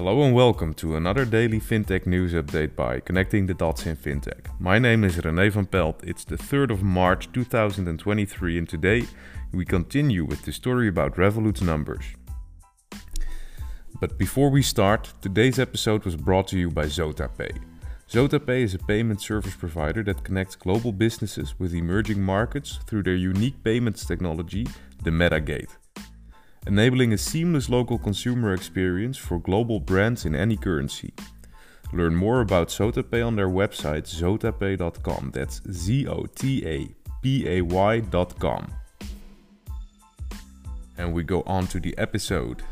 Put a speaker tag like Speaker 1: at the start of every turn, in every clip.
Speaker 1: Hello and welcome to another daily FinTech news update by Connecting the Dots in FinTech. My name is René van Pelt. It's the 3rd of March 2023 and today we continue with the story about Revolut's numbers. But before we start, today's episode was brought to you by ZotaPay. ZotaPay is a payment service provider that connects global businesses with emerging markets through their unique payments technology, the MetaGate enabling a seamless local consumer experience for global brands in any currency. Learn more about ZotaPay on their website zotapay.com. That's Z O T A P A Y.com. And we go on to the episode.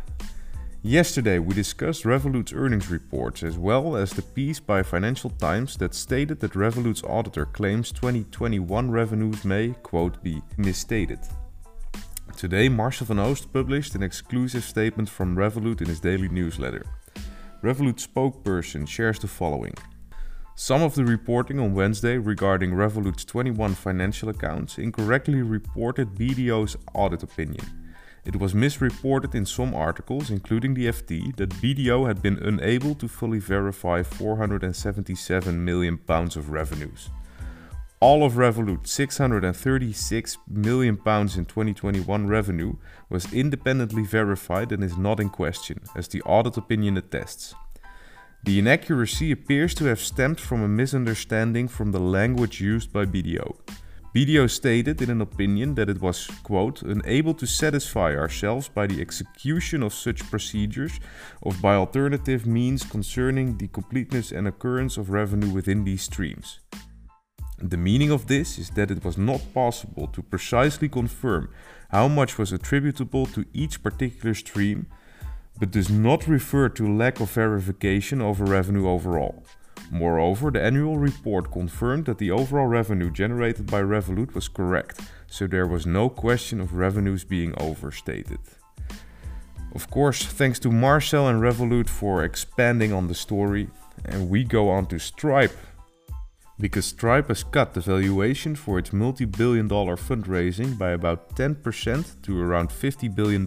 Speaker 1: Yesterday, we discussed Revolut's earnings reports as well as the piece by Financial Times that stated that Revolut's auditor claims 2021 revenues may, quote, be misstated. Today, Marcel van Oost published an exclusive statement from Revolut in his daily newsletter. Revolut spokesperson shares the following. Some of the reporting on Wednesday regarding Revolut's 21 financial accounts incorrectly reported BDO's audit opinion. It was misreported in some articles, including the FT, that BDO had been unable to fully verify 477 million pounds of revenues. All of Revolut 636 million pounds in 2021 revenue was independently verified and is not in question, as the audit opinion attests. The inaccuracy appears to have stemmed from a misunderstanding from the language used by BDO. BDO stated in an opinion that it was, quote, unable to satisfy ourselves by the execution of such procedures or by alternative means concerning the completeness and occurrence of revenue within these streams. The meaning of this is that it was not possible to precisely confirm how much was attributable to each particular stream, but does not refer to lack of verification over revenue overall. Moreover, the annual report confirmed that the overall revenue generated by Revolut was correct, so there was no question of revenues being overstated. Of course, thanks to Marcel and Revolut for expanding on the story, and we go on to Stripe, because Stripe has cut the valuation for its multi billion dollar fundraising by about 10% to around $50 billion.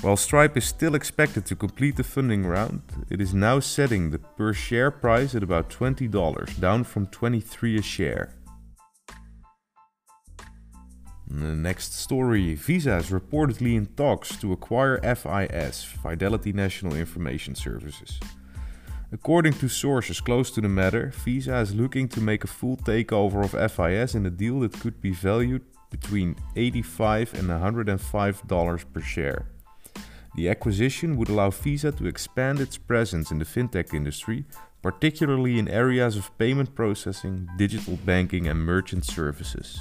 Speaker 1: While Stripe is still expected to complete the funding round, it is now setting the per share price at about $20, down from $23 a share. The next story Visa is reportedly in talks to acquire FIS, Fidelity National Information Services. According to sources close to the matter, Visa is looking to make a full takeover of FIS in a deal that could be valued between 85 and $105 per share. The acquisition would allow Visa to expand its presence in the fintech industry, particularly in areas of payment processing, digital banking, and merchant services.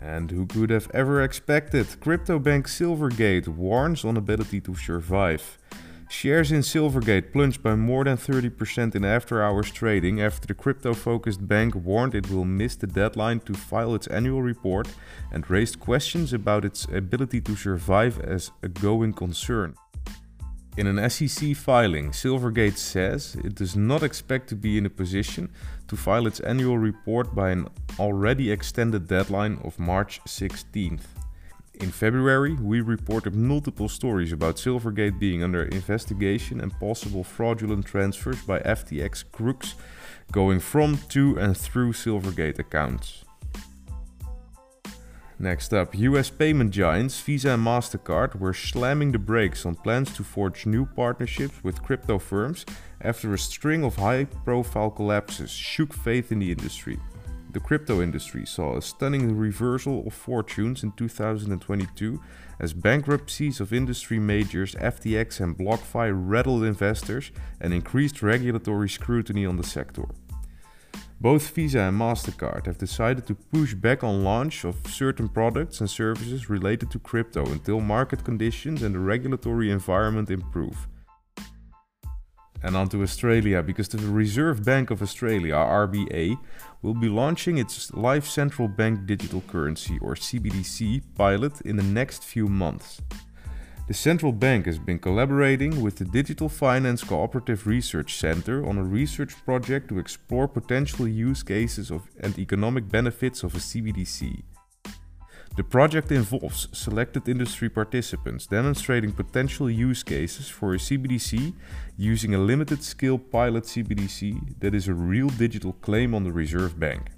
Speaker 1: And who could have ever expected? Crypto bank Silvergate warns on ability to survive. Shares in Silvergate plunged by more than 30% in after hours trading after the crypto focused bank warned it will miss the deadline to file its annual report and raised questions about its ability to survive as a going concern. In an SEC filing, Silvergate says it does not expect to be in a position to file its annual report by an already extended deadline of March 16th. In February, we reported multiple stories about Silvergate being under investigation and possible fraudulent transfers by FTX crooks going from, to, and through Silvergate accounts. Next up, US payment giants Visa and MasterCard were slamming the brakes on plans to forge new partnerships with crypto firms after a string of high profile collapses shook faith in the industry. The crypto industry saw a stunning reversal of fortunes in 2022 as bankruptcies of industry majors FTX and BlockFi rattled investors and increased regulatory scrutiny on the sector. Both Visa and MasterCard have decided to push back on launch of certain products and services related to crypto until market conditions and the regulatory environment improve. And on to Australia, because the Reserve Bank of Australia, RBA, will be launching its live central bank digital currency, or CBDC, pilot in the next few months. The central bank has been collaborating with the Digital Finance Cooperative Research Center on a research project to explore potential use cases of and economic benefits of a CBDC. The project involves selected industry participants demonstrating potential use cases for a CBDC using a limited scale pilot CBDC that is a real digital claim on the Reserve Bank.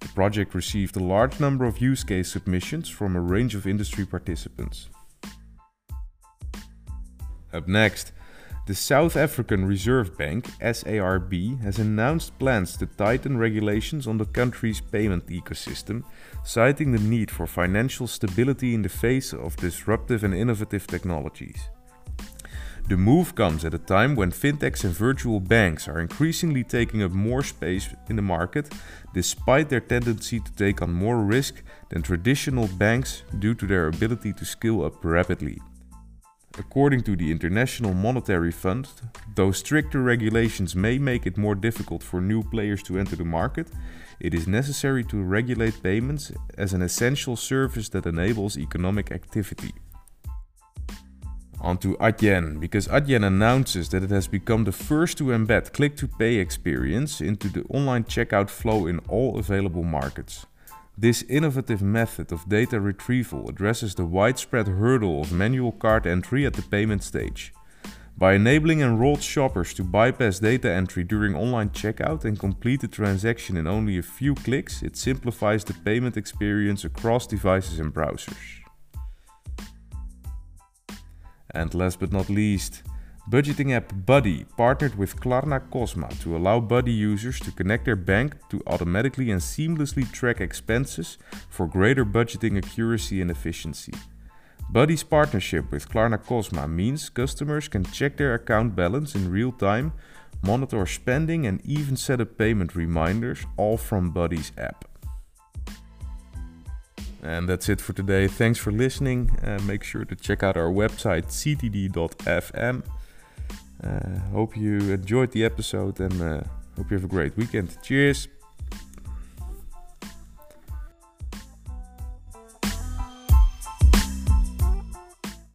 Speaker 1: The project received a large number of use case submissions from a range of industry participants. Up next, the South African Reserve Bank, SARB, has announced plans to tighten regulations on the country's payment ecosystem, citing the need for financial stability in the face of disruptive and innovative technologies. The move comes at a time when fintechs and virtual banks are increasingly taking up more space in the market, despite their tendency to take on more risk than traditional banks due to their ability to scale up rapidly. According to the International Monetary Fund, though stricter regulations may make it more difficult for new players to enter the market, it is necessary to regulate payments as an essential service that enables economic activity. On to Adyen, because Adyen announces that it has become the first to embed click to pay experience into the online checkout flow in all available markets. This innovative method of data retrieval addresses the widespread hurdle of manual card entry at the payment stage. By enabling enrolled shoppers to bypass data entry during online checkout and complete the transaction in only a few clicks, it simplifies the payment experience across devices and browsers. And last but not least, budgeting app Buddy partnered with Klarna Kosma to allow Buddy users to connect their bank to automatically and seamlessly track expenses for greater budgeting accuracy and efficiency. Buddy's partnership with Klarna Kosma means customers can check their account balance in real time, monitor spending, and even set up payment reminders, all from Buddy's app. And that's it for today. Thanks for listening. Uh, make sure to check out our website, ctd.fm. Uh, hope you enjoyed the episode and uh, hope you have a great weekend. Cheers!